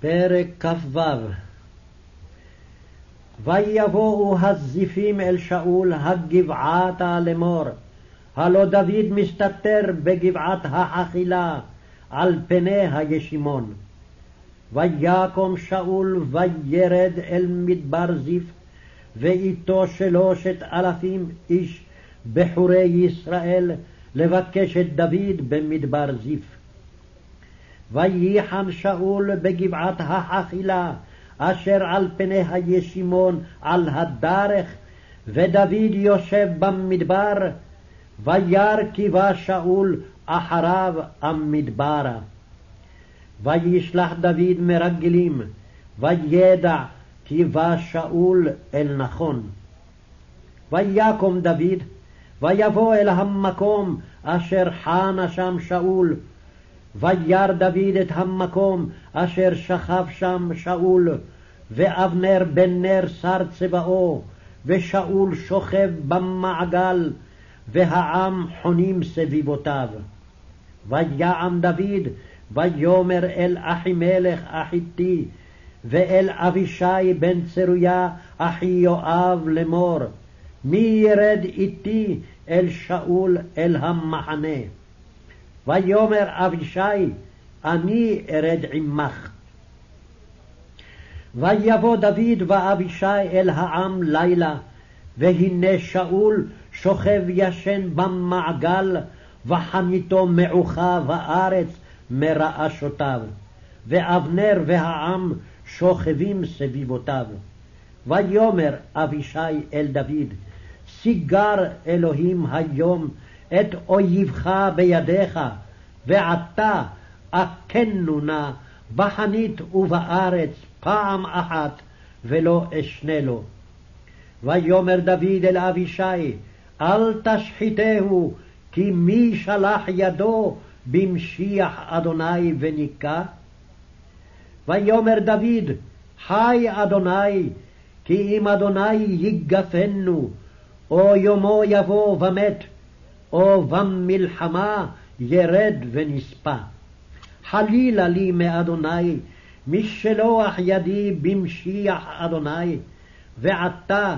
פרק כ"ו ויבואו הזיפים אל שאול הגבעתה לאמור, הלא דוד מסתתר בגבעת החכילה על פני הישימון. ויקום שאול וירד אל מדבר זיף, ואיתו שלושת אלפים איש בחורי ישראל לבקש את דוד במדבר זיף. וייחן שאול בגבעת החכילה, אשר על פני הישימון על הדרך, ודוד יושב במדבר, וירא כי בא שאול אחריו המדברה. וישלח דוד מרגלים, וידע כי בא שאול אל נכון. ויקום דוד, ויבוא אל המקום אשר חנה שם שאול, וירא דוד את המקום אשר שכב שם שאול, ואבנר בן נר שר צבאו, ושאול שוכב במעגל, והעם חונים סביבותיו. ויעם דוד, ויאמר אל אחימלך החיתי, ואל אבישי בן צרויה אחי יואב לאמור, מי ירד איתי אל שאול אל המחנה? ויאמר אבישי, אני ארד עמך. ויבוא דוד ואבישי אל העם לילה, והנה שאול שוכב ישן במעגל, וחניתו מעוכה בארץ מרעשותיו, ואבנר והעם שוכבים סביבותיו. ויאמר אבישי אל דוד, סיגר אלוהים היום את אויבך בידיך, ועתה אכנו נא בחנית ובארץ פעם אחת, ולא אשנה לו. ויאמר דוד אל אבישי, אל תשחיתהו, כי מי שלח ידו במשיח אדוני וניקה? ויאמר דוד, חי אדוני, כי אם אדוני יגפנו, או יומו יבוא ומת, או במלחמה ירד ונספה. חלילה לי מאדוני, משלוח ידי במשיח אדוני, ועתה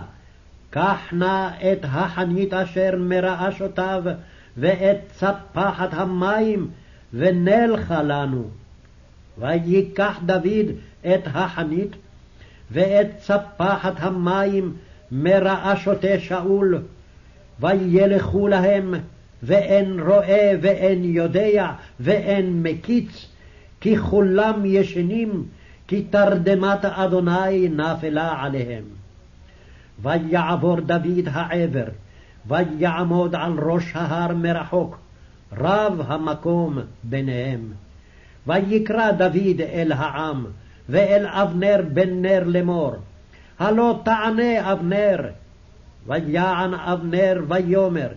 קח נא את החנית אשר מרעשותיו, ואת צפחת המים, ונלכה לנו. ויקח דוד את החנית, ואת צפחת המים מרעשותי שאול, וילכו להם, ואין רואה ואין יודע ואין מקיץ, כי כולם ישנים, כי תרדמת אדוני נפלה עליהם. ויעבור דוד העבר, ויעמוד על ראש ההר מרחוק, רב המקום ביניהם. ויקרא דוד אל העם, ואל אבנר בן נר לאמור, הלא תענה אבנר. ויען אבנר ויאמר,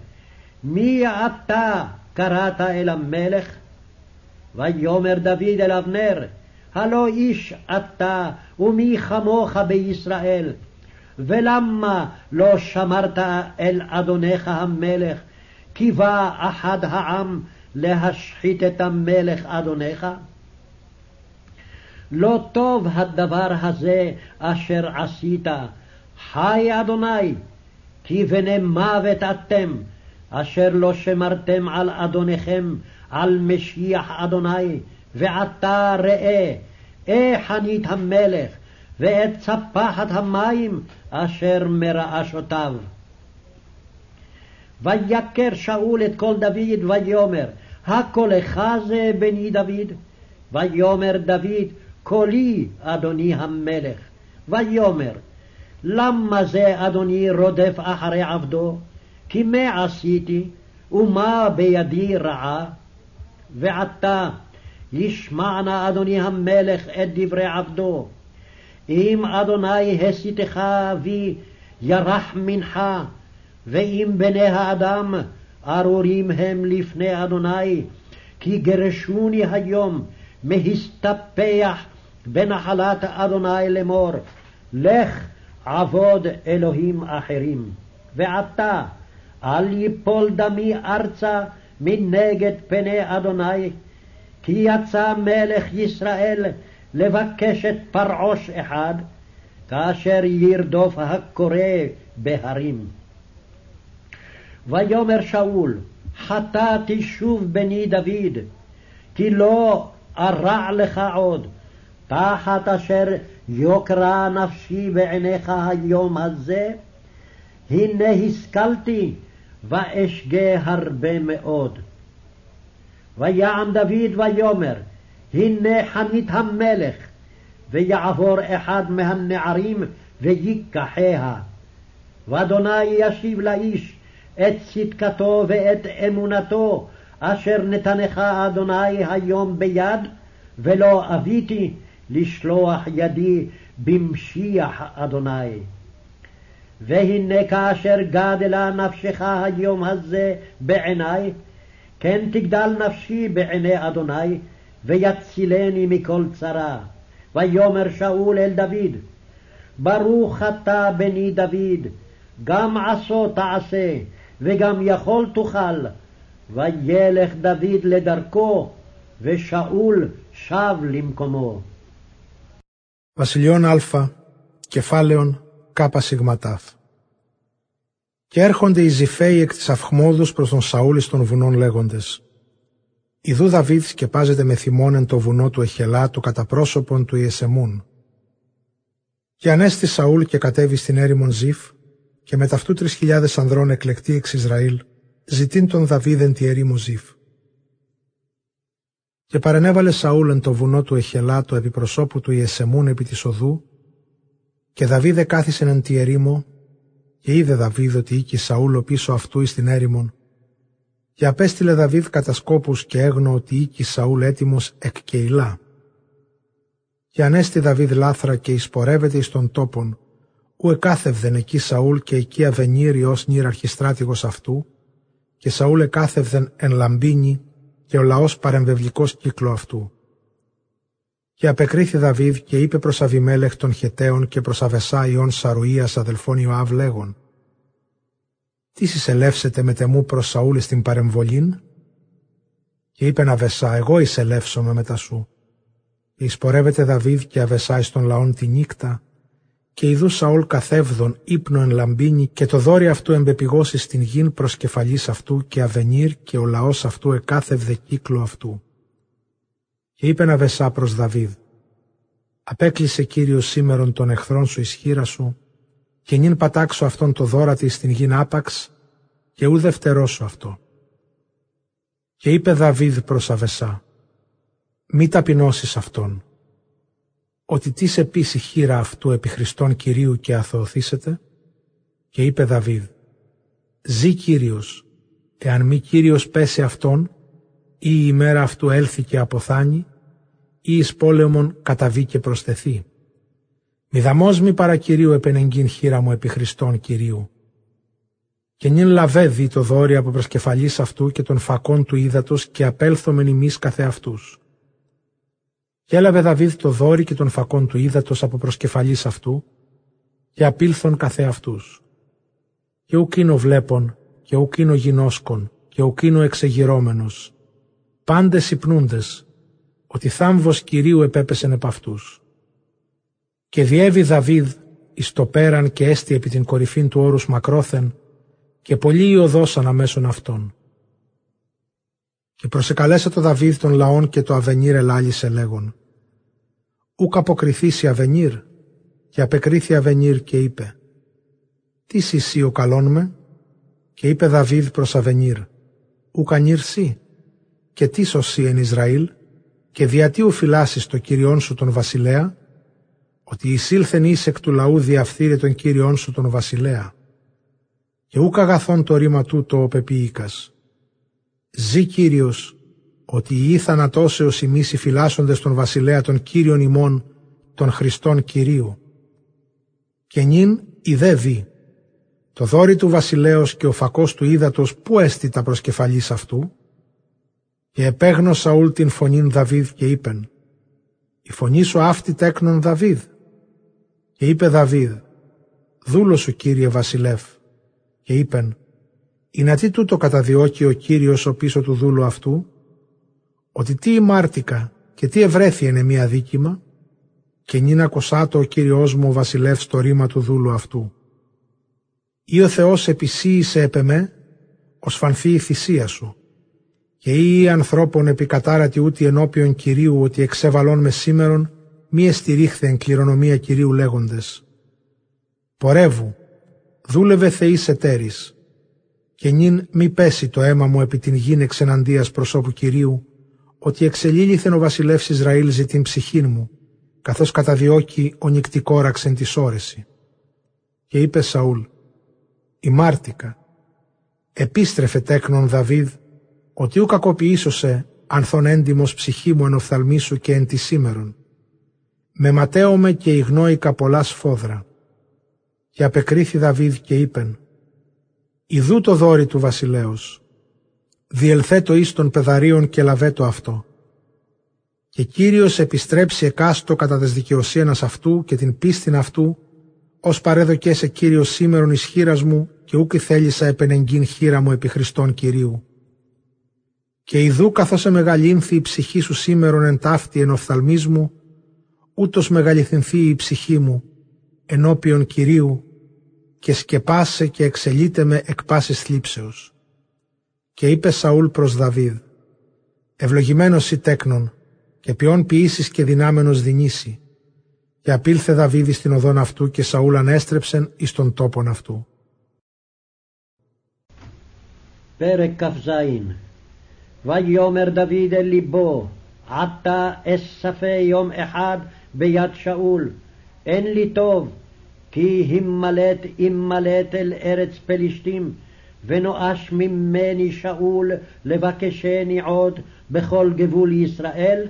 מי אתה קראת אל המלך? ויאמר דוד אל אבנר, הלא איש אתה, ומי כמוך בישראל? ולמה לא שמרת אל אדונך המלך, כי בא אחד העם להשחית את המלך אדונך? לא טוב הדבר הזה אשר עשית, חי אדוני, כי בני מוות אתם, אשר לא שמרתם על אדוניכם, על משיח אדוני, ועתה ראה, איך חנית המלך, ואת צפחת המים אשר מרעשותיו. ויכר שאול את כל דוד, ויאמר, הקולך זה בני דוד? ויאמר דוד, קולי, אדוני המלך. ויאמר, למה זה אדוני רודף אחרי עבדו? כי מה עשיתי, ומה בידי רעה? ועתה ישמע נא אדוני המלך את דברי עבדו. אם אדוני הסיתך בי ירח מנחה, ואם בני האדם ארורים הם לפני אדוני, כי גרשוני היום מהסתפח בנחלת אדוני לאמור, לך עבוד אלוהים אחרים. ועתה אל יפול דמי ארצה מנגד פני אדוני, כי יצא מלך ישראל לבקש את פרעוש אחד, כאשר ירדוף הקורא בהרים. ויאמר שאול, חטאתי שוב בני דוד, כי לא ארע לך עוד, תחת אשר יוקרה נפשי בעיניך היום הזה, הנה השכלתי ואשגה הרבה מאוד. ויעם דוד ויאמר, הנה חנית המלך, ויעבור אחד מהנערים ויקחיה. ואדוני ישיב לאיש את צדקתו ואת אמונתו, אשר נתנך אדוני היום ביד, ולא אביתי לשלוח ידי במשיח אדוני. והנה כאשר גדלה נפשך היום הזה בעיני, כן תגדל נפשי בעיני אדוני, ויצילני מכל צרה. ויאמר שאול אל דוד, ברוך אתה בני דוד, גם עשו תעשה, וגם יכול תוכל. וילך דוד לדרכו, ושאול שב למקומו. Βασιλιών Α, κεφάλαιον κάπα σιγματάφ. Και έρχονται οι Ζηφαίοι εκ της Αυχμόδους προς τον Σαούλ των βουνών λέγοντες Ιδού Δαβίδ σκεπάζεται με θυμόνεν το βουνό του Εχελά του κατά πρόσωπον του Ιεσεμούν. Και ανέστη Σαούλ και κατέβει στην έρημον Ζήφ και με ταυτού τρεις χιλιάδες ανδρών εκλεκτή εξ Ισραήλ ζητήν τον Δαβίδεν τη ερήμου Ζήφ. Και παρενέβαλε Σαούλ εν το βουνό του Εχελά του επιπροσώπου του Ιεσεμούν επί της οδού και Δαβίδε κάθισε εν τη ερήμο και είδε Δαβίδ ότι οίκη Σαούλο πίσω αυτού εις την έρημον και απέστειλε Δαβίδ κατά σκόπους και έγνω ότι οίκη Σαούλ έτοιμος εκ Κεϊλά. Και ανέστη Δαβίδ λάθρα και εισπορεύεται εις τον τόπον, ου εκάθευδεν εκεί Σαούλ και εκεί Αβεννήρ υιός Νηρ αρχιστράτηγος αυτού, και Σαούλ εκάθευδεν εν λαμπήνη και ο λαός παρεμβεβληκώς κύκλω αυτού. Και απεκρίθη Δαβίδ και είπε προς Αβιμέλεχ τον Χετταίον και προς Αβεσσά υιόν Σαρουίας αδελφόν Ιωάβ λέγων «Τις εισελεύσεται μετ' εμού προς Σαούλ εις την παρεμβολήν» και είπε Αβεσσά «Εγώ εισελεύσομαι μετά σου». Και εισπορεύεται Δαβίδ και Αβεσά εις των λαών τη νύχτα και ειδού Σαούλ καθεύδον ύπνο εν λαμπίνη και το δόρυ αυτού εμπεπηγώσει στην γην προς κεφαλής αυτού και αβενήρ και ο λαός αυτού εκάθευδε κύκλο αυτού. Και είπε να βεσά προς Δαβίδ, «Απέκλεισε Κύριος σήμερον των εχθρών σου ισχύρα σου και νυν πατάξω αυτόν το δώρα της στην γην άπαξ και ου δευτερώσω αυτό». Και είπε Δαβίδ προς Αβεσά, «Μη ταπεινώσεις αυτόν, ότι τι σε πείσει χείρα αυτού επί Χριστών Κυρίου και αθωωθήσετε» και είπε Δαβίδ, «Ζή Κύριος, εάν μη Κύριος πέσει αυτόν, ή η ημέρα αυτού έλθει και αποθάνει, ή εις πόλεμον καταβεί και προσθεθεί. Μη δαμός μη παρακυρίου επενεγγύν χείρα μου επί Χριστών Κυρίου. Και νυν λαβέδι το δόρυ από προσκεφαλής αυτού και των φακών του ύδατος και απέλθομεν ημείς καθεαυτούς. Και έλαβε Δαβίδ το δόρυ και των φακών του ύδατος από προσκεφαλής αυτού και απήλθον καθεαυτούς. Και ουκίνο βλέπον και ουκίνο γινώσκον και ουκίνο εξεγυρώμενος πάντες υπνούντες, ότι θάμβος Κυρίου επέπεσεν επ' αυτούς. Και διέβη Δαβίδ εις το πέραν και έστι επί την κορυφήν του όρους μακρόθεν και πολλοί οδόσαν αμέσων αυτών. Και προσεκαλέσε το Δαβίδ των λαών και το Αβενίρ ελάλησε λέγον «Ούκ αποκριθήσει Αβενίρ» και απεκρίθη Αβενίρ και είπε «Τι εσύ ο καλόν με» και είπε Δαβίδ προς Αβενίρ «Ούκ ανήρσι» και τι σωσή εν Ισραήλ και διατί οφειλάσεις το Κύριόν σου τον βασιλέα, ότι εισήλθεν εις εκ του λαού διαφθείρε τον Κύριόν σου τον βασιλέα. Και ούκ αγαθόν το ρήμα του το οπεποίηκας. Ζή Κύριος, ότι οι θανατώσεως ημείς οι φυλάσσοντες τον βασιλέα των Κύριων ημών, των Χριστών Κυρίου. Και νυν ιδεύει, το δόρι του βασιλέως και ο φακός του ύδατος πού έστι τα προσκεφαλής αυτού, και επέγνω Σαούλ την φωνήν Δαβίδ και είπεν «Η φωνή σου αυτή τέκνον Δαβίδ». Και είπε Δαβίδ «Δούλο σου κύριε βασιλεύ». Και είπεν «Είναι τι τούτο καταδιώκει ο Κύριος ο πίσω του δούλου αυτού» ότι τι ημάρτηκα και τι ευρέθη είναι μία δίκημα και νυν ακοσάτο ο Κύριός μου ο βασιλεύς το ρήμα του δούλου αυτού. Ή ο Θεός επισύησε επ' εμέ, ως φανθεί η θυσία σου, και ή ανθρώπων επικατάρατη ούτι ενώπιον Κυρίου ότι εξέβαλών με σήμερον, μη εστηρίχθεν κληρονομία Κυρίου λέγοντες. Πορεύου, δούλευε θεής εταίρης, και νυν μη πέσει το αίμα μου επί την γην εξεναντίας προσώπου Κυρίου, ότι εξελίληθεν ο βασιλεύς Ισραήλ ζητήν ψυχήν μου, καθώς καταδιώκει ο νυκτικόραξεν τη όρεση. Και είπε Σαούλ, η Μάρτικα, επίστρεφε τέκνον Δαβίδ, ότι ου κακοποιήσωσε ανθον έντιμος ψυχή μου εν σου και εν τη σήμερον. Με ματέωμε και ηγνώικα πολλά σφόδρα. Και απεκρίθη Δαβίδ και είπεν, Ιδού το δόρι του βασιλέως, διελθέ το εις των πεδαρίων και λαβέ το αυτό. Και Κύριος επιστρέψει εκάστο κατά της δικαιοσύνας αυτού και την πίστην αυτού, ως παρέδοκέ σε Κύριο σήμερον εις χείρας μου και ούκη θέλησα επενεγκίν χείρα μου επί Χριστών Κυρίου. Και ιδού καθώς εμεγαλύνθη η ψυχή σου σήμερον εν ταύτη εν οφθαλμής μου, ούτως μεγαλυθυνθεί η ψυχή μου ενώπιον Κυρίου και σκεπάσε και εξελίτε με εκ πάσης θλίψεως. Και είπε Σαούλ προς Δαβίδ, ευλογημένος η τέκνον, και ποιον ποιήσεις και δυνάμενος δινήσει. Και απήλθε Δαβίδ στην οδόν αυτού και Σαούλ ανέστρεψεν εις τον τόπον αυτού. פרק כ"ז ויאמר דוד אל ליבו עתה אספה יום אחד ביד שאול אין לי טוב כי הימלט אימלט אל ארץ פלישתים ונואש ממני שאול לבקשני עוד בכל גבול ישראל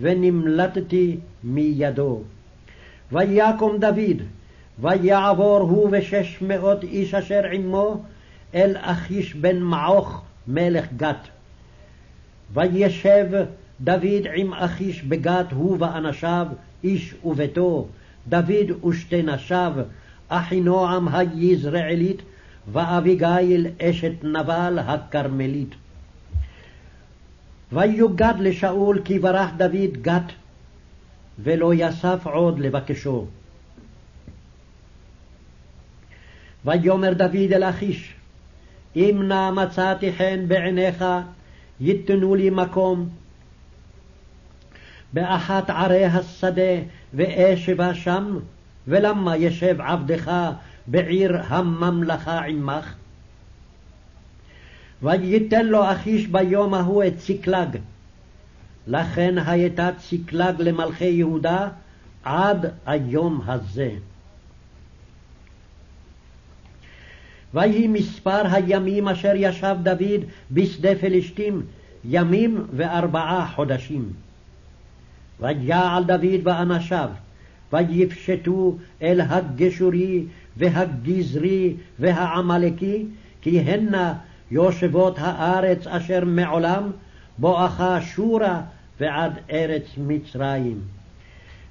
ונמלטתי מידו. ויקום דוד, ויעבור הוא ושש מאות איש אשר עמו אל אחיש בן מעוך מלך גת. וישב דוד עם אחיש בגת הוא ואנשיו, איש וביתו, דוד ושתי נשיו, אחינועם היזרעאלית, ואביגיל אשת נבל הכרמלית. ויוגד לשאול כי ברח דוד גת, ולא יסף עוד לבקשו. ויאמר דוד אל אחיש, אם נא מצאתי חן בעיניך, ייתנו לי מקום באחת ערי השדה, ואשבה שם, ולמה ישב עבדך בעיר הממלכה עמך? וייתן לו אחיש ביום ההוא את צקלג. לכן הייתה צקלג למלכי יהודה עד היום הזה. ויהי מספר הימים אשר ישב דוד בשדה פלשתים, ימים וארבעה חודשים. ויעל דוד ואנשיו, ויפשטו אל הגשורי והגזרי והעמלקי, כי הנה יושבות הארץ אשר מעולם בואכה שורה ועד ארץ מצרים.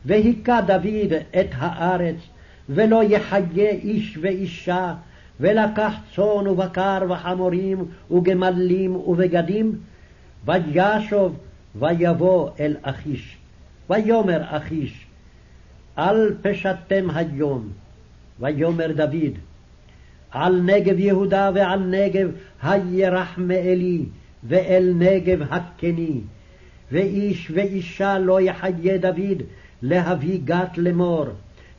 והיכה דוד את הארץ, ולא יחיה איש ואישה, ולקח צאן ובקר וחמורים וגמלים ובגדים, וישוב ויבוא אל אחיש. ויאמר אחיש, אל פשטתם היום. ויאמר דוד, על נגב יהודה ועל נגב הירחמאלי, ואל נגב הקני. ואיש ואישה לא יחיה דוד להביא גת לאמור.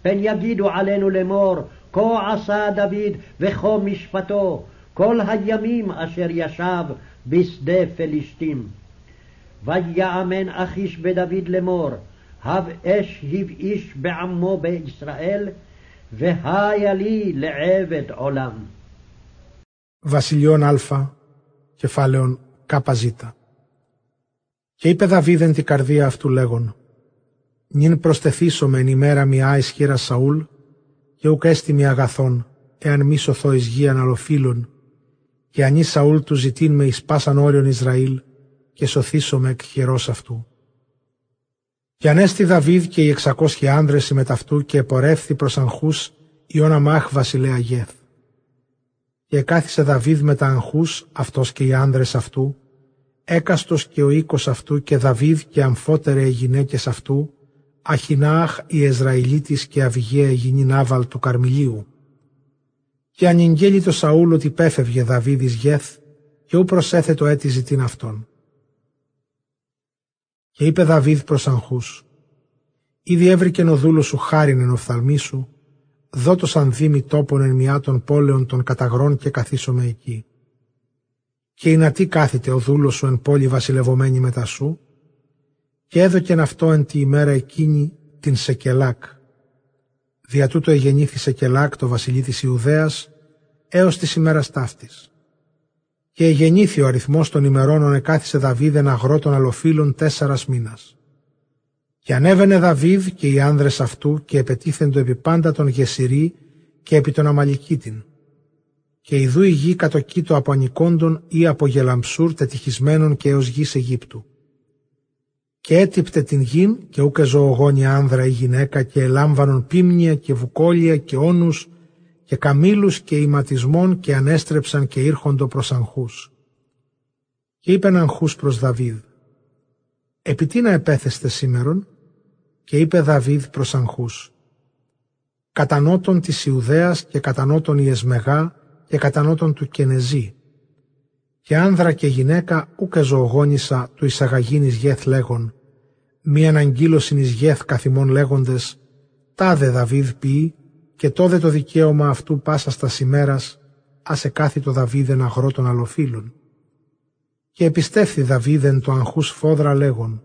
פן יגידו עלינו לאמור, כה עשה דוד וכה משפטו, כל הימים אשר ישב בשדה פלישתים. ויאמן אחיש בדוד לאמור, הב אש הבאיש בעמו בישראל, והיה לי לעבד עולם. Βασιλιών Α, κεφάλαιον ΚΖ. Και είπε Δαβίδεν την καρδία αυτού λέγον, νυν προστεθήσω με ημέρα μια ισχύρα Σαούλ, και ουκ έστιμη αγαθών, εάν μη σωθώ εις γη αναλοφίλων, και ανή Σαούλ του ζητήν με εις πάσαν όριον Ισραήλ, και σωθήσω με εκ χειρός αυτού. Και ανέστη Δαβίδ και οι εξακόσχοι άνδρες συμμεταυτού και επορεύθη προς αγχούς Ιώνα Μάχ βασιλέα Γέθ. Και κάθισε Δαβίδ με τα αγχούς αυτός και οι άνδρες αυτού, έκαστος και ο οίκος αυτού και Δαβίδ και αμφότερε οι γυναίκες αυτού, Αχινάχ η Εζραηλίτης και Αβιγαία γινή Νάβαλ του Καρμιλίου. Και ανηγγέλει το Σαούλ ότι πέφευγε Δαβίδης γεθ και ού προσέθετο έτιζε την αυτόν. Και είπε Δαβίδ προς Αγχούς, «Ήδη έβρικεν ο δούλος σου χάριν εν οφθαλμή σου, δώτο σαν δήμη τόπων εν μιά των πόλεων των καταγρών και καθίσομαι εκεί. Και η νατή κάθεται ο δούλος σου εν πόλη βασιλευωμένη μετά σου, και έδωκεν αυτό εν τη ημέρα εκείνη την Σεκελάκ. Δια τούτο εγεννήθη Σεκελάκ το βασιλεί της Ιουδαίας έως της ημέρας ταύτης. Και εγεννήθη ο αριθμός των ημερών εκάθισε Δαβίδ εν αγρό των αλοφύλων τέσσερας μήνας. Και ανέβαινε Δαβίδ και οι άνδρες αυτού και επετίθεντο επί πάντα τον Γεσυρί και επί τον Αμαλικίτην. Και ιδού η γη κατοκείτο από ανικόντων ή από γελαμψούρ τετυχισμένων και έως γης Αιγύπτου. Και έτυπτε την γην και ούκε ζωογόνια άνδρα ή γυναίκα και ελάμβανον πίμνια και βουκόλια και όνους και καμήλους και ηματισμών και ανέστρεψαν και ήρχοντο προς αγχούς. Και είπεν αγχούς προς Δαβίδ, «Επί τι να επέθεστε σήμερον» και είπε Δαβίδ προς αγχούς, «Κατανότων της Ιουδαίας και κατανότων Ιεσμεγά και κατανότων του Κενεζή, και άνδρα και γυναίκα ούκε ζωογόνησα του εισαγαγίνης γεθ λέγον, μη αναγγείλωσιν εις γεθ καθημών λέγοντες, τάδε Δαβίδ ποιεί, και τόδε το δικαίωμα αυτού πάσα στα σημέρας, άσε κάθι το Δαβίδεν αγρό των αλοφύλων. Και επιστέφθη Δαβίδεν το αγχούς φόδρα λέγον,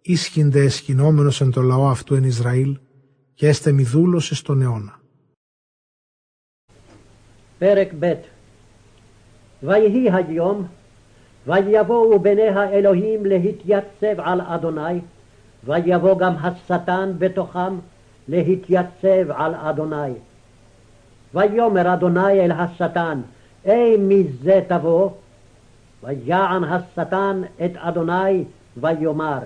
ίσχυνται εσχυνόμενος εν το λαό αυτού εν Ισραήλ, και έστε μη δούλος εις τον αιώνα. פרק ב' ויהי היום ויבואו בני האלוהים להתייצב על אדוני ויבוא גם השטן בתוכם להתייצב על אדוני. ויאמר אדוני אל השטן, אי מזה תבוא? ויען השטן את אדוני ויאמר,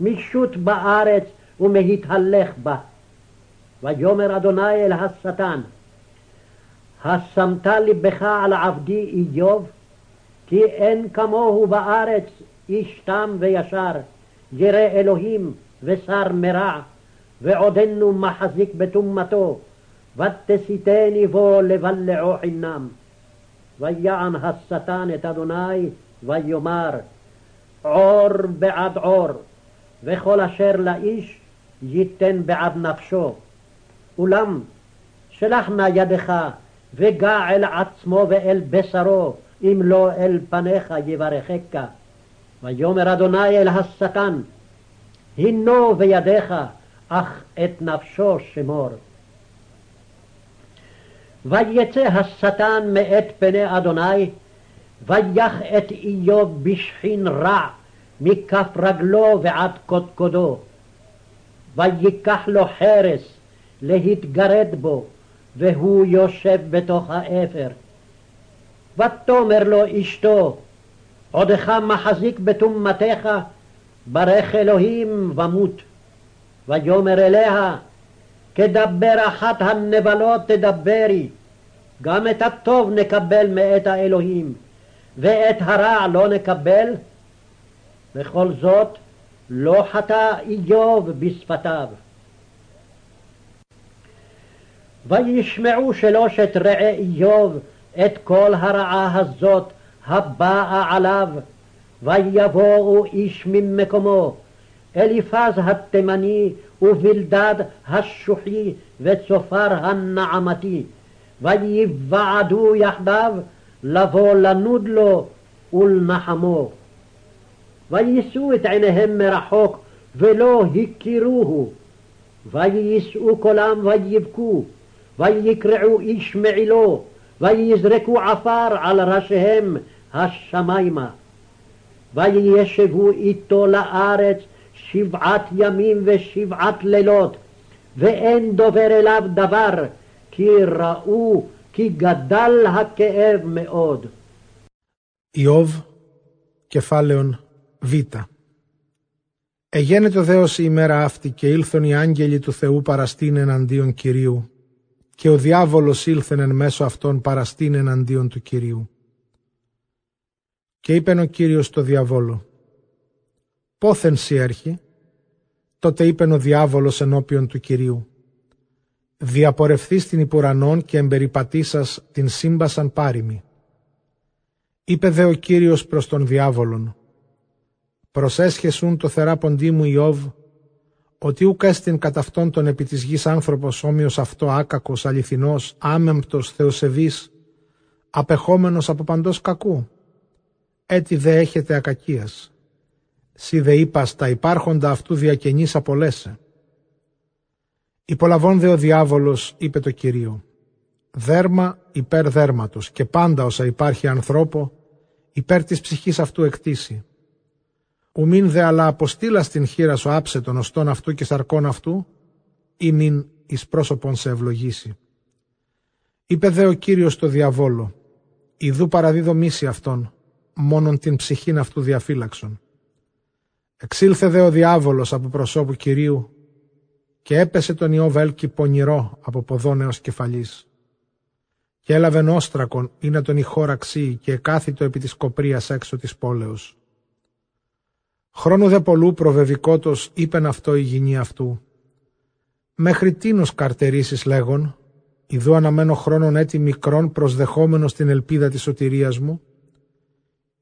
משוט בארץ ומהתהלך בה. ויאמר אדוני אל השטן, השמת לבך על עבדי איוב? כי אין כמוהו בארץ איש תם וישר, ירא אלוהים ושר מרע, ועודנו מחזיק בטומאתו, ותסיתני בו לבלעו חינם. ויען השטן את אדוני, ויאמר, עור בעד עור, וכל אשר לאיש ייתן בעד נפשו. אולם שלח נא ידך, וגע אל עצמו ואל בשרו, אם לא אל פניך יברכך. ויאמר אדוני אל השטן, הנו בידיך, אך את נפשו שמור. ויצא השטן מאת פני אדוני, ויח את איוב בשחין רע מכף רגלו ועד קודקודו. ויקח לו חרס להתגרד בו, והוא יושב בתוך האפר. ותאמר לו אשתו, עודך מחזיק בטומאתך, ברך אלוהים ומות. ויאמר אליה, כדבר אחת הנבלות תדברי, גם את הטוב נקבל מאת האלוהים, ואת הרע לא נקבל? וכל זאת לא חטא איוב בשפתיו. וישמעו שלושת רעי איוב את כל הרעה הזאת הבאה עליו, ויבואו איש ממקומו, אליפז התימני ובלדד השוחי וצופר הנעמתי, ויוועדו יחדיו לבוא לנוד לו ולנחמו. ויישאו את עיניהם מרחוק ולא הכירוהו, ויישאו קולם ויבכו, ויקרעו איש מעילו, ויזרקו עפר על ראשיהם השמיימה. וישבו איתו לארץ שבעת ימים ושבעת לילות, ואין דובר אליו דבר, כי ראו כי גדל הכאב מאוד. Ιώβ, κεφάλαιον Β. Εγένετο δέος η ημέρα αυτή και ήλθον οι άγγελοι του Θεού παραστήν εναντίον Κυρίου και ο διάβολος ήλθεν εν μέσω αυτών παραστήν εναντίον του Κυρίου. Και είπεν ο Κύριος το διαβόλο, πόθεν σι έρχει, Τότε είπεν ο διάβολος ενώπιον του Κυρίου «Διαπορευθείς την υπουρανών και εμπεριπατήσας την σύμπασαν πάρημη». Είπε δε ο Κύριος προς τον διάβολον «Προσέσχεσουν το θεράποντί μου Ιώβ ότι ούκ έστειν κατά αυτόν τον επί της γης άνθρωπος όμοιος αυτό άκακος, αληθινός, άμεμπτος, θεοσεβής, απεχόμενος από παντός κακού. Έτσι δε έχετε ακακίας. Σι δε είπα στα υπάρχοντα αυτού διακαινής απολέσε. Υπολαβών δε ο διάβολος, είπε το Κυρίο, δέρμα υπέρ δέρματος και πάντα όσα υπάρχει ανθρώπο, υπέρ της ψυχής αυτού εκτίσει. Ουμήν δε αλλά αποστήλα στην χείρα σου άψε των οστών αυτού και σαρκών αυτού, ή μην εις πρόσωπον σε ευλογήσει. Είπε δε ο Κύριος το διαβόλο, Ιδού παραδίδω μίση αυτόν, μόνον την ψυχήν αυτού διαφύλαξον. Εξήλθε δε ο διάβολος από προσώπου Κυρίου και έπεσε τον Ιώβ έλκη πονηρό από ποδόν έως κεφαλής. Και έλαβε νόστρακον ή να τον ηχόραξεί και εκάθιτο επί της κοπρίας έξω της πόλεως. Χρόνου δε πολλού προβεβικότος είπεν αυτό η γυνή αυτού. Μέχρι τίνος καρτερήσεις λέγον, Ιδού αναμένω χρόνων έτη μικρών προσδεχόμενος την ελπίδα της σωτηρίας μου.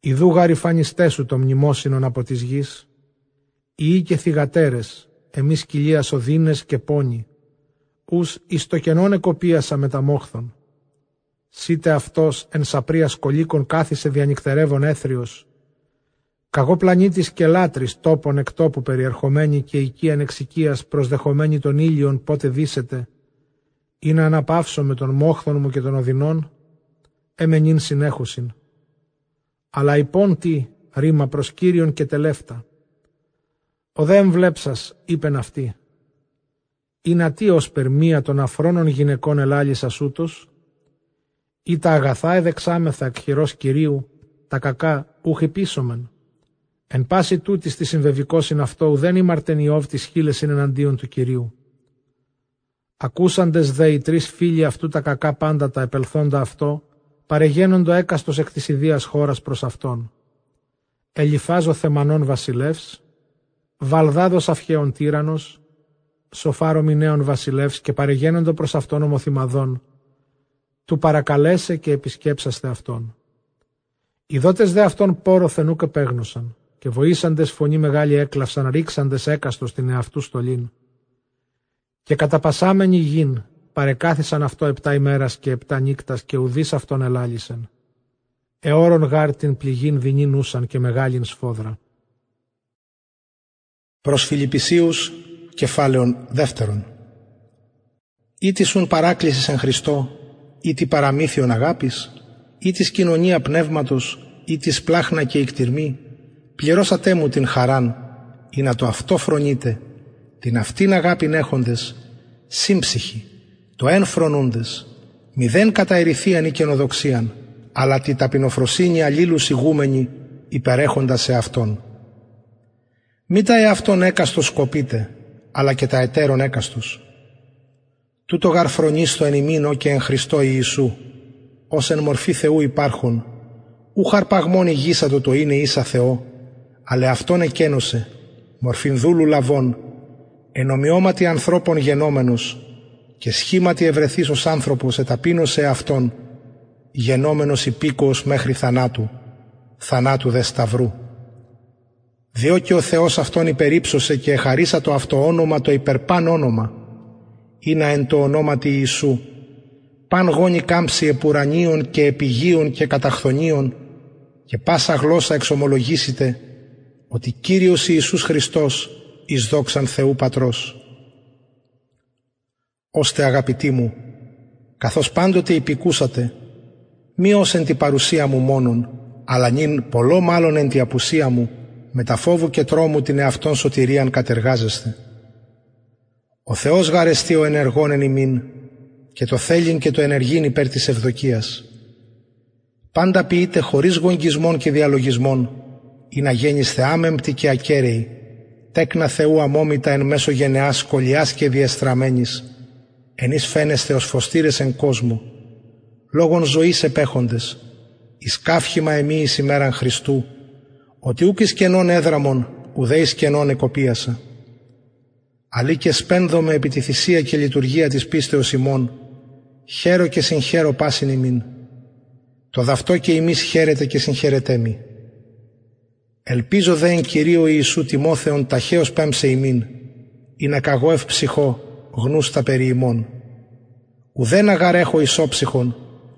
Ιδού γαριφανιστέ σου το μνημόσυνον από της γης. Ιοί και θυγατέρες, εμείς κοιλία οδύνες και πόνοι. Ους εις το κενόν εκοπίασα με τα μόχθον. Σίτε αυτός εν σαπρίας σκολίκων κάθισε διανυκτερεύων έθριος. Καγό πλανήτης και λάτρης τόπων εκ τόπου περιερχομένη και οικίαν εξοικίας προσδεχομένη των ήλιων πότε δίσετε ή να αναπαύσω με τον μόχθον μου και των οδυνών, εμενήν συνέχουσιν. Αλλά υπόν τι, ρήμα προς Κύριον και τελεύτα. Ο δε εμβλέψας, είπεν αυτή, είναι τι ως περμία των αφρόνων γυναικών ελάλησα ούτως, ή τα αγαθά εδεξάμεθα εκ χειρός Κυρίου, τα κακά ούχι πίσωμεν. Εν πάση τούτης στη συμβεβικόσιν αυτό ουδέν ημαρτεν Ιώβ της χείλες είναι εναντίον του Κυρίου. Ακούσαντες δε οι τρεις φίλοι αυτού τα κακά πάντα τα επελθόντα αυτό, παρεγαίνοντο έκαστος εκ της ιδίας χώρας προς αυτόν. Ελιφάζω θεμανών βασιλεύς, Βαλδάδος αυχαίων τύρανος, Σοφάρο μηνέων βασιλεύς και παρεγαίνοντο προς αυτόν ομοθυμαδών, του παρακαλέσε και επισκέψαστε αυτόν. Οι δότες δε αυτόν πόρο θενού και πέγνωσαν, και βοήσαντες φωνή μεγάλη έκλαυσαν, ρίξαντες έκαστος την εαυτού στολήν. Και καταπασάμενοι γην παρεκάθισαν αυτό επτά ημέρας και επτά νύκτας και ουδείς αυτόν ελάλησεν. Εώρον γάρ την πληγήν δεινή νούσαν και μεγάλην σφόδρα. Προς Φιλιππισίους κεφάλαιον δεύτερον. Ή τη σουν παράκλησης εν Χριστώ, ή τη παραμύθιον αγάπης, ή της κοινωνία πνεύματος, ή της πλάχνα και εκτιρμή, πληρώσατε μου την χαράν, ή να το αυτό φρονείτε, την αυτήν αγάπην έχοντες, σύμψυχοι, το εν φρονούντες, μηδέν κατά ερηθίαν ή καινοδοξίαν, αλλά τη ταπεινοφροσύνη αλλήλου ηγούμενη υπερέχοντας σε Αυτόν. Μη τα εαυτόν έκαστος σκοπείτε, αλλά και τα εταίρων έκαστος. Τούτο γαρφρονίστο εν ημίνο και εν Χριστώ Ιησού, ως εν μορφή Θεού υπάρχουν, ου χαρπαγμόν ηγήσατο το είναι ίσα Θεό, αλλά Αυτόν εκένωσε, μορφήν δούλου λαβών, ενομοιώματι ανθρώπων γενόμενος και σχήματι ευρεθείς ως άνθρωπος εταπείνωσε αυτόν, γενόμενος υπήκοος μέχρι θανάτου, θανάτου δε σταυρού. Διό και ο Θεός αυτόν υπερήψωσε και εχαρίσα το αυτό όνομα το υπερπάν όνομα, να εν το ονόματι Ιησού, παν γόνι κάμψη επουρανίων και επιγείων και καταχθονίων και πάσα γλώσσα εξομολογήσετε ότι Κύριος Ιησούς Χριστός εις δόξαν Θεού Πατρός. Ώστε αγαπητοί μου, καθώς πάντοτε υπηκούσατε, μη ως εν την παρουσία μου μόνον, αλλά νυν πολλό μάλλον εν τη απουσία μου, με τα φόβου και τρόμου την εαυτόν σωτηρίαν κατεργάζεστε. Ο Θεός γαρεστεί ο ενεργών εν ημίν και το θέλειν και το ενεργήν υπέρ της ευδοκίας. Πάντα ποιείτε χωρίς γογγισμών και διαλογισμών ή να γέννηστε άμεμπτοι και ακέραιοι τέκνα Θεού αμόμητα εν μέσω γενεάς σκολιάς και διεστραμμένης, ενείς φαίνεστε ως φωστήρες εν κόσμο, λόγων ζωής επέχοντες, εις καύχημα εμείς εις ημέραν Χριστού, ότι ούκ εις κενών έδραμον, ουδέ εις κενών εκοπίασα. αλλή και σπένδομαι επί τη θυσία και λειτουργία της πίστεως ημών, χαίρο και συγχαίρω πάσιν ημίν. Το δαυτό και ημείς χαίρετε και συγχαιρετέμι. Ελπίζω δε εν Κυρίω Ιησού Τιμόθεον ταχαίως πέμψε ημίν, ή να καγώ ευψυχώ γνούστα περί ημών. Ουδέν αγαρέχω ισόψυχον,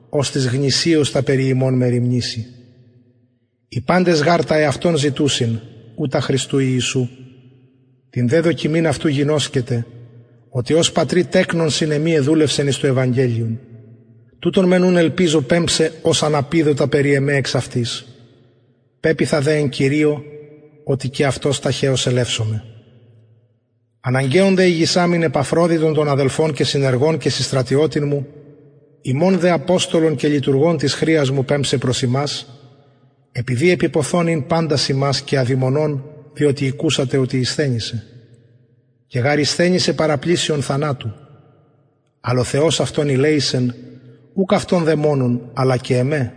ως της γνησίως τα περί ημών με ρημνήσει. Οι πάντες γάρτα εαυτόν ζητούσιν, ούτα Χριστού Ιησού. Την δε δοκιμήν αυτού γινώσκεται, ότι ως πατρί τέκνον συνεμή εδούλευσεν εις το Ευαγγέλιον. Τούτον μενούν ελπίζω πέμψε ως αναπίδωτα περί εμέ εξ αυτής. Πέπιθα δε εν Κυρίω, ότι και αυτός ταχαίως ελεύσομαι. Αναγκαίονται οι γυσάμιν επαφρόδιτων των αδελφών και συνεργών και συστρατιώτην μου, ημών δε Απόστολων και λειτουργών της χρίας μου πέμψε προς ημάς, επειδή επιποθώνην πάντα ημάς και αδειμονών, διότι οικούσατε ότι ισθένησε. Και γάρι ισθένησε παραπλήσιον θανάτου. Αλλά ο Θεός αυτόν ηλέησεν, ούκ αυτόν δε μόνον, αλλά και εμέ,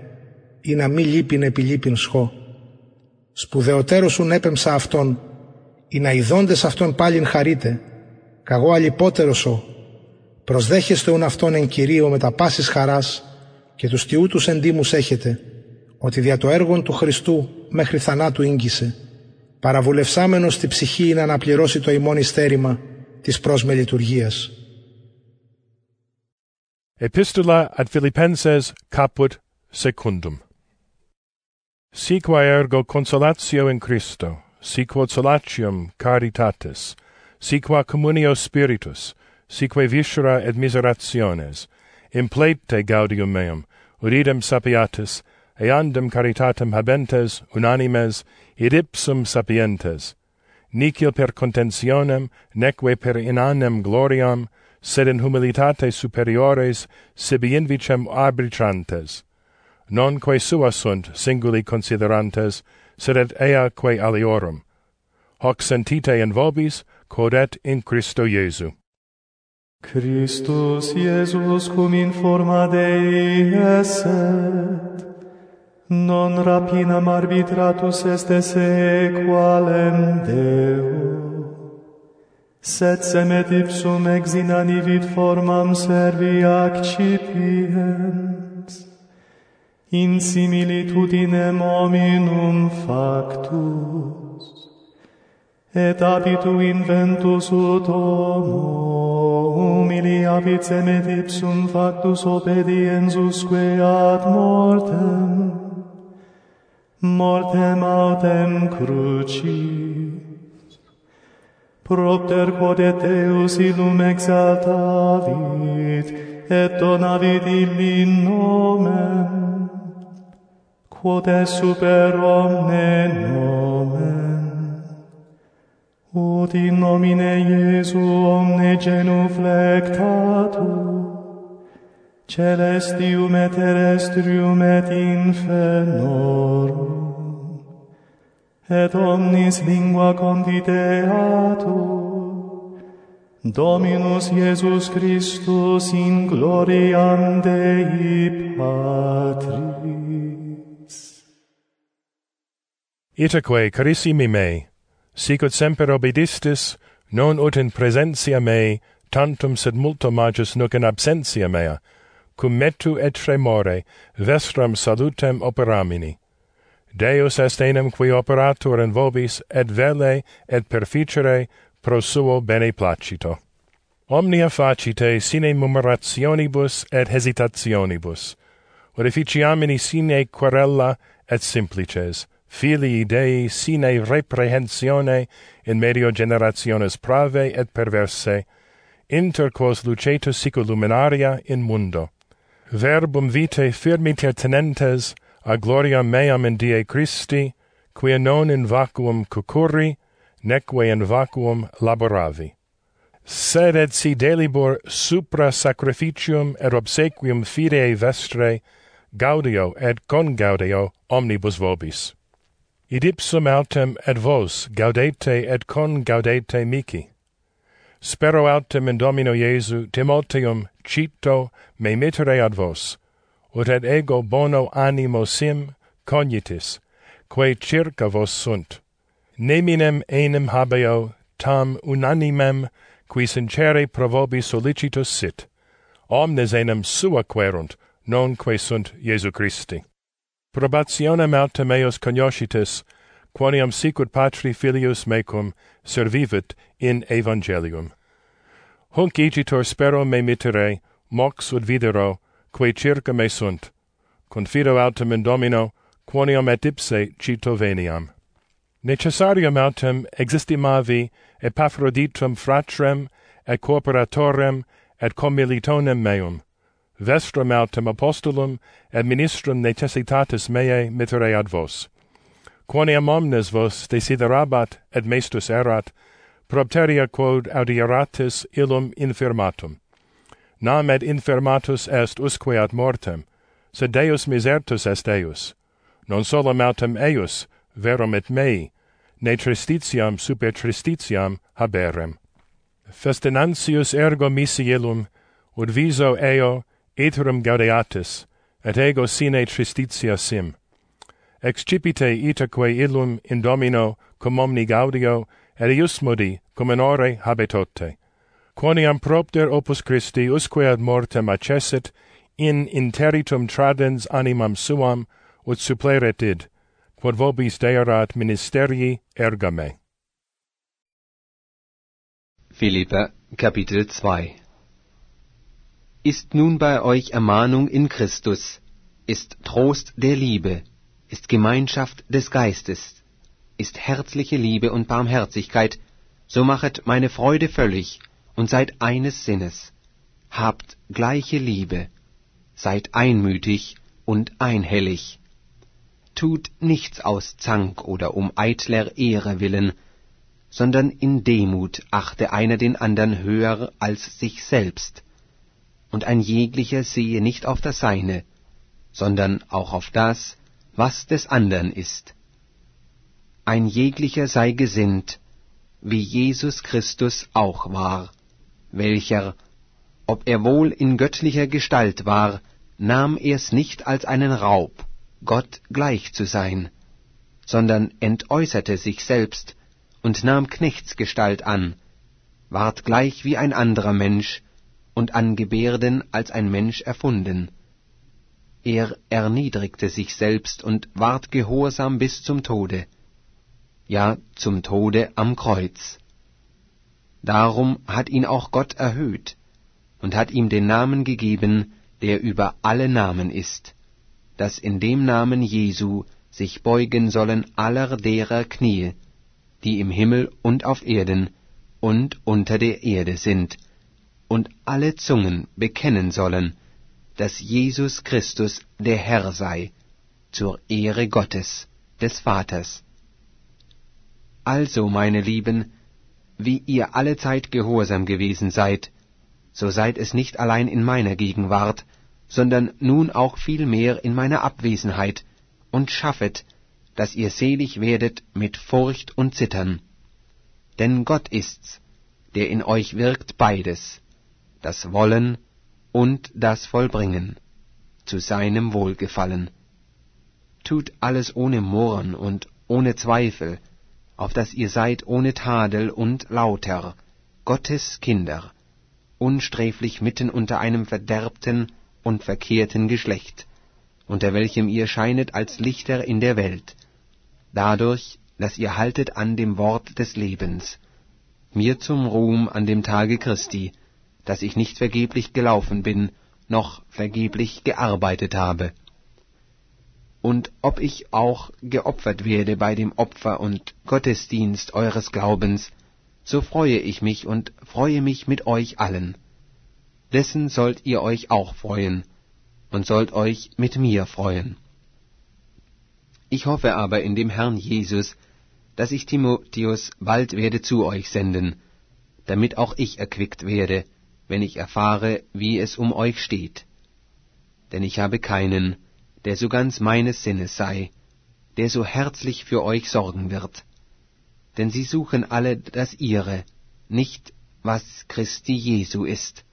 ή να μη λείπειν επιλείπειν σχό. Σπουδαιοτέρω σου έπεμψα αυτόν, ή να ειδώντες αυτόν πάλιν χαρείτε, καγώ αλυπότερο σω, προσδέχεστε ουν αυτόν εν κυρίω με τα πάσης χαράς και τους τιούτους εντύμους έχετε, ότι δια το έργο του Χριστού μέχρι θανάτου ίγγισε, παραβουλευσάμενος στη ψυχή να αναπληρώσει το ημών ιστέρημα της πρόσμε λειτουργίας. Epistola ad Philippenses caput secundum. Siqua ergo consolatio in Christo, siquod solatium caritatis, siqua communio spiritus, sique viscera et miserationes, implete gaudium meum, uridem sapiatis, eandem caritatem habentes, unanimes, id ipsum sapientes, nihil per contentionem, neque per inanem gloriam, sed in humilitate superiores sibi invicem arbitrantes. Nonque sua sunt singuli considerantes, sed et ea quae aliorum. Hoc sentite in vobis, quod et in Christo Iesu. Christus Iesus cum in forma Dei esset, non rapinam arbitratus est esse qualem Deo, sed semet ipsum ex inanivit formam servi accipiens, in similitudinem hominum factus, et abitu inventus ut homo, humiliavit sem et ipsum factus obediensusque ad mortem, mortem autem crucis. Propter quod et Deus illum exaltavit, et donavit illi nomen, quod est super omne nomen. Ut in nomine Iesu omne genuflectatur, celestium et terrestrium et infernorum, et omnis lingua conditeatur, Dominus Iesus Christus in gloriam Dei Patris. Itaque carissimi mei, sicut semper obedistis, non ut in presentia mei, tantum sed multo magis nuc in absentia mea, cum metu et tremore, vestram salutem operamini. Deus est enem qui operatur in vobis, et vele, et perficere, pro suo bene placito. Omnia facite sine murmurationibus et hesitationibus, orificiamini sine querella et simplices, filii Dei sine reprehensione in medio generationes prave et perverse, inter quos lucetus sicu luminaria in mundo verbum vitae firmiter tenentes, a gloria meam in die Christi, quia non in vacuum cucurri, neque in vacuum laboravi. Sed et si delibor supra sacrificium et obsequium fidei vestre, gaudio et congaudio omnibus vobis. Id ipsum autem et vos gaudete et congaudete mici spero autem in Domino Iesu Timoteum cito me mittere ad vos, ut ad ego bono animo sim cognitis, quae circa vos sunt. Neminem enim habeo, tam unanimem, qui sincere provobi solicitus sit. Omnes enim sua querunt, non quae sunt Iesu Christi. Probationem autem eos cognoscitis, quoniam sicut patri filius mecum servivit in evangelium. Hunc igitur spero me mitere, mox ut videro, quae circa me sunt. Confido autem in Domino, quoniam et ipse cito veniam. Necessarium autem existimavi Epaphroditum fratrem et cooperatorem et commilitonem meum, vestrum autem apostolum et ministrum necessitatis meae mitere ad vos quoniam omnes vos desiderabat et mestus erat, propteria quod audieratis illum infirmatum. Nam et infirmatus est usque ad mortem, sed Deus misertus est eius. Non solum autem eius, verum et mei, ne tristitiam super tristitiam haberem. Festinantius ergo misi illum, ut viso eo, iterum gaudeatis, et ego sine tristitia sim excipite itaque illum in domino cum omni gaudio et ius modi cum ore habetote quoniam propter opus Christi usque ad mortem accessit in interitum tradens animam suam ut suppleret id quod vobis deerat ministerii ergame. Philippa Kapitel 2 Ist nun bei euch Ermahnung in Christus ist Trost der Liebe. Ist Gemeinschaft des Geistes, ist herzliche Liebe und Barmherzigkeit, so machet meine Freude völlig und seid eines Sinnes, habt gleiche Liebe, seid einmütig und einhellig. Tut nichts aus Zank oder um eitler Ehre willen, sondern in Demut achte einer den andern höher als sich selbst, und ein jeglicher sehe nicht auf das Seine, sondern auch auf das, was des andern ist. Ein jeglicher sei gesinnt, wie Jesus Christus auch war, welcher, ob er wohl in göttlicher Gestalt war, nahm er's nicht als einen Raub, Gott gleich zu sein, sondern entäußerte sich selbst und nahm Knechtsgestalt an, ward gleich wie ein anderer Mensch und an Gebärden als ein Mensch erfunden. Er erniedrigte sich selbst und ward gehorsam bis zum Tode, ja zum Tode am Kreuz. Darum hat ihn auch Gott erhöht und hat ihm den Namen gegeben, der über alle Namen ist, dass in dem Namen Jesu sich beugen sollen aller derer Knie, die im Himmel und auf Erden und unter der Erde sind, und alle Zungen bekennen sollen, dass Jesus Christus der Herr sei, zur Ehre Gottes, des Vaters. Also, meine Lieben, wie ihr allezeit gehorsam gewesen seid, so seid es nicht allein in meiner Gegenwart, sondern nun auch vielmehr in meiner Abwesenheit, und schaffet, dass ihr selig werdet mit Furcht und Zittern. Denn Gott ist's, der in euch wirkt beides, das Wollen und das Vollbringen, zu seinem Wohlgefallen. Tut alles ohne Murren und ohne Zweifel, auf dass ihr seid ohne Tadel und lauter, Gottes Kinder, unsträflich mitten unter einem verderbten und verkehrten Geschlecht, unter welchem ihr scheinet als Lichter in der Welt, dadurch, dass ihr haltet an dem Wort des Lebens, mir zum Ruhm an dem Tage Christi, dass ich nicht vergeblich gelaufen bin, noch vergeblich gearbeitet habe. Und ob ich auch geopfert werde bei dem Opfer und Gottesdienst eures Glaubens, so freue ich mich und freue mich mit euch allen dessen sollt ihr euch auch freuen und sollt euch mit mir freuen. Ich hoffe aber in dem Herrn Jesus, dass ich Timotheus bald werde zu euch senden, damit auch ich erquickt werde, wenn ich erfahre, wie es um euch steht. Denn ich habe keinen, der so ganz meines Sinnes sei, der so herzlich für euch sorgen wird. Denn sie suchen alle das ihre, nicht was Christi Jesu ist.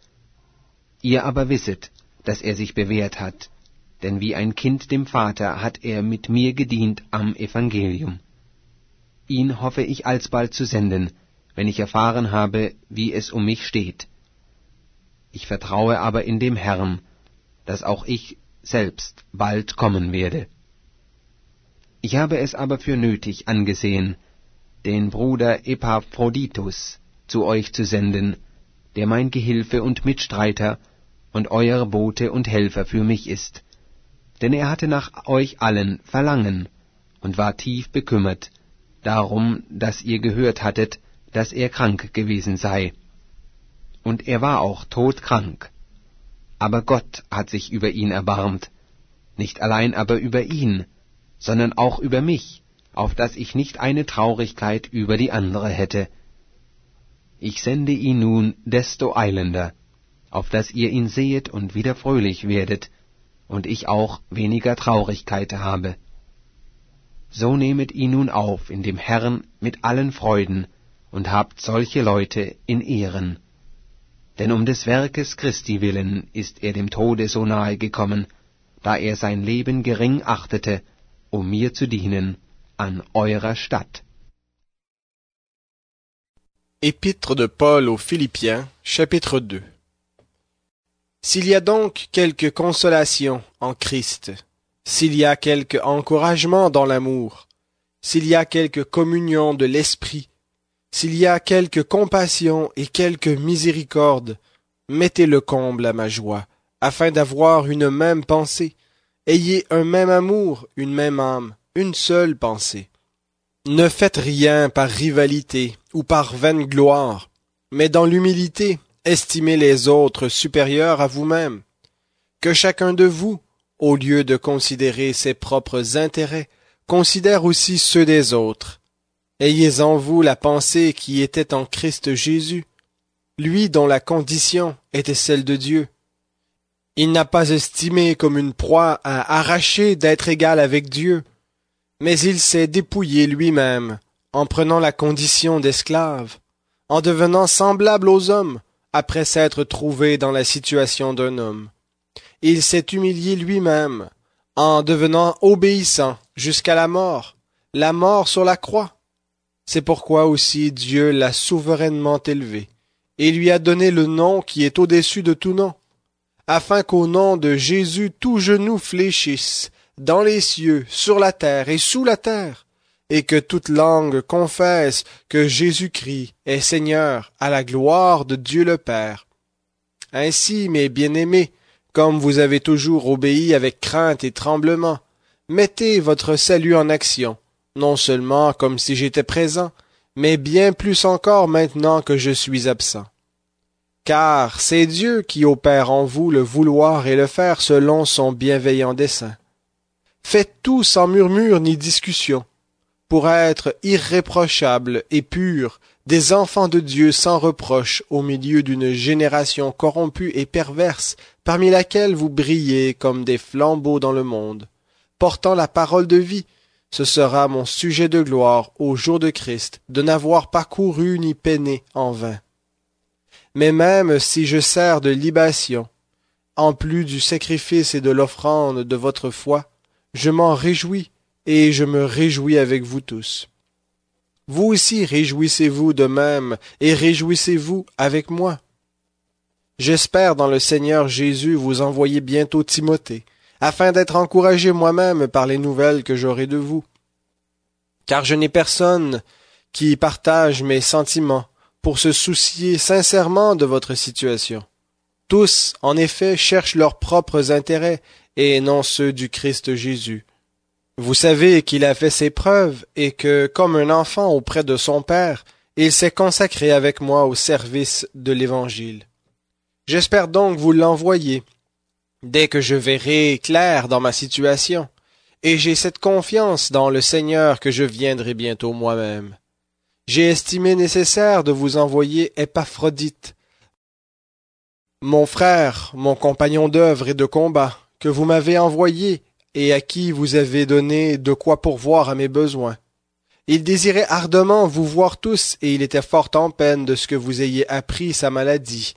Ihr aber wisset, dass er sich bewährt hat, denn wie ein Kind dem Vater hat er mit mir gedient am Evangelium. Ihn hoffe ich alsbald zu senden, wenn ich erfahren habe, wie es um mich steht. Ich vertraue aber in dem Herrn, dass auch ich selbst bald kommen werde. Ich habe es aber für nötig angesehen, den Bruder Epaphroditus zu euch zu senden, der mein Gehilfe und Mitstreiter und euer Bote und Helfer für mich ist. Denn er hatte nach euch allen Verlangen und war tief bekümmert, darum, dass ihr gehört hattet, dass er krank gewesen sei. Und er war auch todkrank. Aber Gott hat sich über ihn erbarmt, nicht allein aber über ihn, sondern auch über mich, auf dass ich nicht eine Traurigkeit über die andere hätte. Ich sende ihn nun desto eilender, auf dass ihr ihn sehet und wieder fröhlich werdet, und ich auch weniger Traurigkeit habe. So nehmet ihn nun auf in dem Herrn mit allen Freuden, und habt solche Leute in Ehren. Denn um des Werkes Christi willen ist er dem Tode so nahe gekommen, da er sein Leben gering achtete, um mir zu dienen an eurer Stadt. Épître de Paul aux Philippiens, chapitre 2 S'il y a donc quelque consolation en Christ, s'il y a quelque encouragement dans l'amour, s'il y a quelque communion de l'esprit, s'il y a quelque compassion et quelque miséricorde, mettez le comble à ma joie, afin d'avoir une même pensée, ayez un même amour, une même âme, une seule pensée. Ne faites rien par rivalité ou par vaine gloire, mais dans l'humilité, estimez les autres supérieurs à vous-même. Que chacun de vous, au lieu de considérer ses propres intérêts, considère aussi ceux des autres. Ayez en vous la pensée qui était en Christ Jésus, lui dont la condition était celle de Dieu. Il n'a pas estimé comme une proie à arracher d'être égal avec Dieu, mais il s'est dépouillé lui-même en prenant la condition d'esclave, en devenant semblable aux hommes, après s'être trouvé dans la situation d'un homme. Il s'est humilié lui-même, en devenant obéissant jusqu'à la mort, la mort sur la croix. C'est pourquoi aussi Dieu l'a souverainement élevé, et lui a donné le nom qui est au-dessus de tout nom, afin qu'au nom de Jésus tout genou fléchisse, dans les cieux, sur la terre et sous la terre, et que toute langue confesse que Jésus-Christ est Seigneur à la gloire de Dieu le Père. Ainsi, mes bien-aimés, comme vous avez toujours obéi avec crainte et tremblement, mettez votre salut en action, non seulement comme si j'étais présent, mais bien plus encore maintenant que je suis absent. Car c'est Dieu qui opère en vous le vouloir et le faire selon son bienveillant dessein. Faites tout sans murmure ni discussion, pour être irréprochables et purs, des enfants de Dieu sans reproche au milieu d'une génération corrompue et perverse, parmi laquelle vous brillez comme des flambeaux dans le monde, portant la parole de vie, ce sera mon sujet de gloire au jour de Christ, de n'avoir pas couru ni peiné en vain. Mais même si je sers de libation, en plus du sacrifice et de l'offrande de votre foi, je m'en réjouis, et je me réjouis avec vous tous. Vous aussi réjouissez-vous de même, et réjouissez-vous avec moi. J'espère dans le Seigneur Jésus vous envoyer bientôt Timothée, afin d'être encouragé moi-même par les nouvelles que j'aurai de vous. Car je n'ai personne qui partage mes sentiments pour se soucier sincèrement de votre situation. Tous, en effet, cherchent leurs propres intérêts et non ceux du Christ Jésus. Vous savez qu'il a fait ses preuves et que, comme un enfant auprès de son Père, il s'est consacré avec moi au service de l'Évangile. J'espère donc vous l'envoyer, dès que je verrai clair dans ma situation, et j'ai cette confiance dans le Seigneur que je viendrai bientôt moi-même. J'ai estimé nécessaire de vous envoyer Épaphrodite, mon frère, mon compagnon d'œuvre et de combat, que vous m'avez envoyé et à qui vous avez donné de quoi pourvoir à mes besoins. Il désirait ardemment vous voir tous, et il était fort en peine de ce que vous ayez appris sa maladie.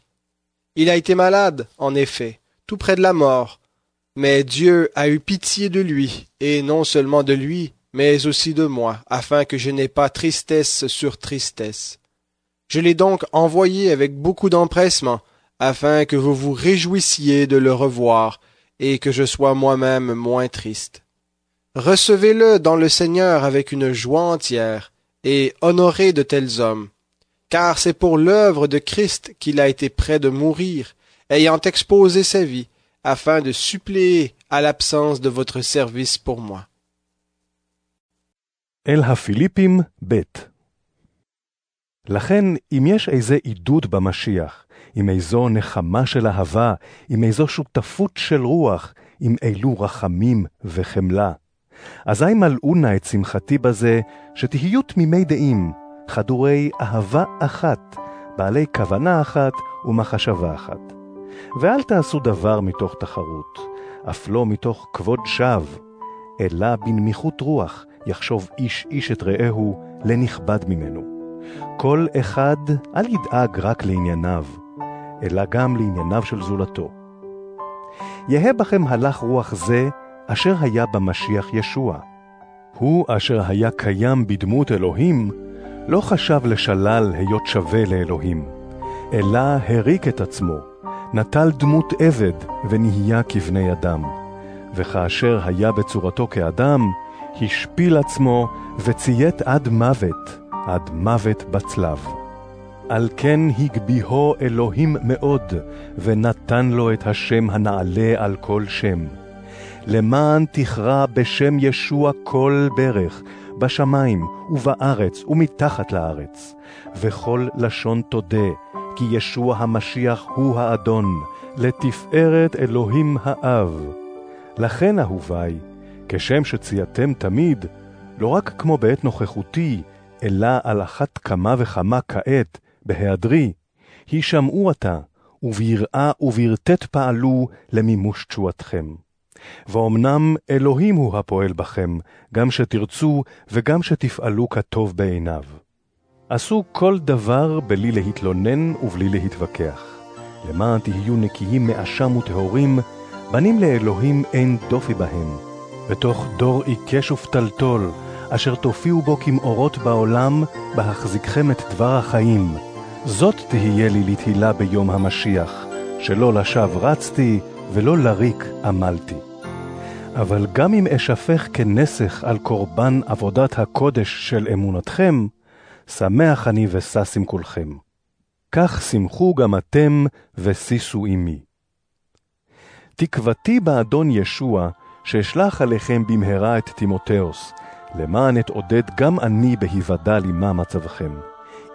Il a été malade, en effet, près de la mort, mais Dieu a eu pitié de lui, et non seulement de lui, mais aussi de moi, afin que je n'aie pas tristesse sur tristesse. Je l'ai donc envoyé avec beaucoup d'empressement, afin que vous vous réjouissiez de le revoir, et que je sois moi-même moins triste. Recevez-le dans le Seigneur avec une joie entière, et honorez de tels hommes, car c'est pour l'œuvre de Christ qu'il a été prêt de mourir, ayant exposé sa vie, afin de suppléer à l'absence de votre service pour moi. אל הפיליפים ב' לכן, אם יש איזה עידוד במשיח, עם איזו נחמה של אהבה, עם איזו שותפות של רוח, עם אילו רחמים וחמלה, אזי מלאו נא את שמחתי בזה, שתהיו תמימי דעים, חדורי אהבה אחת, בעלי כוונה אחת ומחשבה אחת. ואל תעשו דבר מתוך תחרות, אף לא מתוך כבוד שווא, אלא בנמיכות רוח, יחשוב איש איש את רעהו לנכבד ממנו. כל אחד אל ידאג רק לענייניו, אלא גם לענייניו של זולתו. יהא בכם הלך רוח זה, אשר היה במשיח ישוע. הוא אשר היה קיים בדמות אלוהים, לא חשב לשלל היות שווה לאלוהים, אלא הריק את עצמו, נטל דמות עבד ונהיה כבני אדם. וכאשר היה בצורתו כאדם, השפיל עצמו וציית עד מוות, עד מוות בצלב. על כן הגביהו אלוהים מאוד, ונתן לו את השם הנעלה על כל שם. למען תכרע בשם ישוע כל ברך, בשמיים ובארץ ומתחת לארץ, וכל לשון תודה, כי ישוע המשיח הוא האדון, לתפארת אלוהים האב. לכן, אהוביי, כשם שצייתם תמיד, לא רק כמו בעת נוכחותי, אלא על אחת כמה וכמה כעת, בהיעדרי, הישמעו עתה, וביראה וברטט פעלו למימוש תשועתכם. ואומנם אלוהים הוא הפועל בכם, גם שתרצו וגם שתפעלו כטוב בעיניו. עשו כל דבר בלי להתלונן ובלי להתווכח. למען תהיו נקיים מאשם וטהורים, בנים לאלוהים אין דופי בהם. בתוך דור עיקש ופתלתול, אשר תופיעו בו כמאורות בעולם, בהחזיקכם את דבר החיים. זאת תהיה לי לתהילה ביום המשיח, שלא לשווא רצתי, ולא לריק עמלתי. אבל גם אם אשפך כנסך על קורבן עבודת הקודש של אמונתכם, שמח אני ושש עם כולכם. כך שמחו גם אתם ושישו עמי. תקוותי באדון ישוע, שאשלח עליכם במהרה את תימותאוס, למען אתעודד גם אני בהיוודע לי מה מצבכם.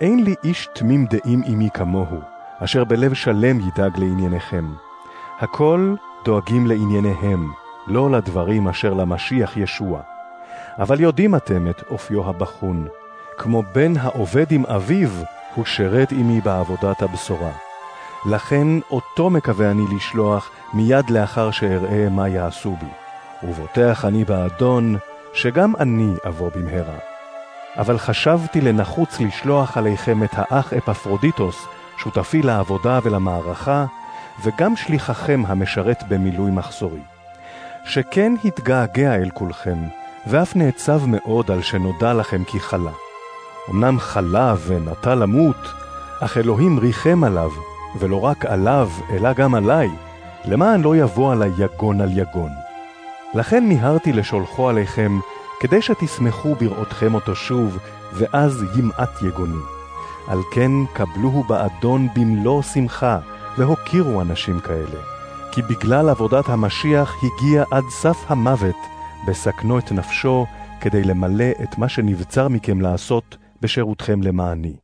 אין לי איש תמים דעים עמי כמוהו, אשר בלב שלם ידאג לענייניכם. הכל דואגים לענייניהם, לא לדברים אשר למשיח ישוע. אבל יודעים אתם את אופיו הבחון, כמו בן העובד עם אביו, הוא שרת עמי בעבודת הבשורה. לכן אותו מקווה אני לשלוח מיד לאחר שאראה מה יעשו בי. ובוטח אני באדון, שגם אני אבוא במהרה. אבל חשבתי לנחוץ לשלוח עליכם את האח אפפרודיטוס, שותפי לעבודה ולמערכה, וגם שליחכם המשרת במילוי מחסורי. שכן התגעגע אל כולכם, ואף נעצב מאוד על שנודע לכם כי חלה. אמנם חלה ונטה למות, אך אלוהים ריחם עליו, ולא רק עליו, אלא גם עלי, למען לא יבוא עלי יגון על יגון. לכן מיהרתי לשולחו עליכם, כדי שתשמחו בראותכם אותו שוב, ואז ימעט יגוני. על כן קבלוהו באדון במלוא שמחה, והוקירו אנשים כאלה. כי בגלל עבודת המשיח הגיע עד סף המוות, בסכנו את נפשו, כדי למלא את מה שנבצר מכם לעשות בשירותכם למעני.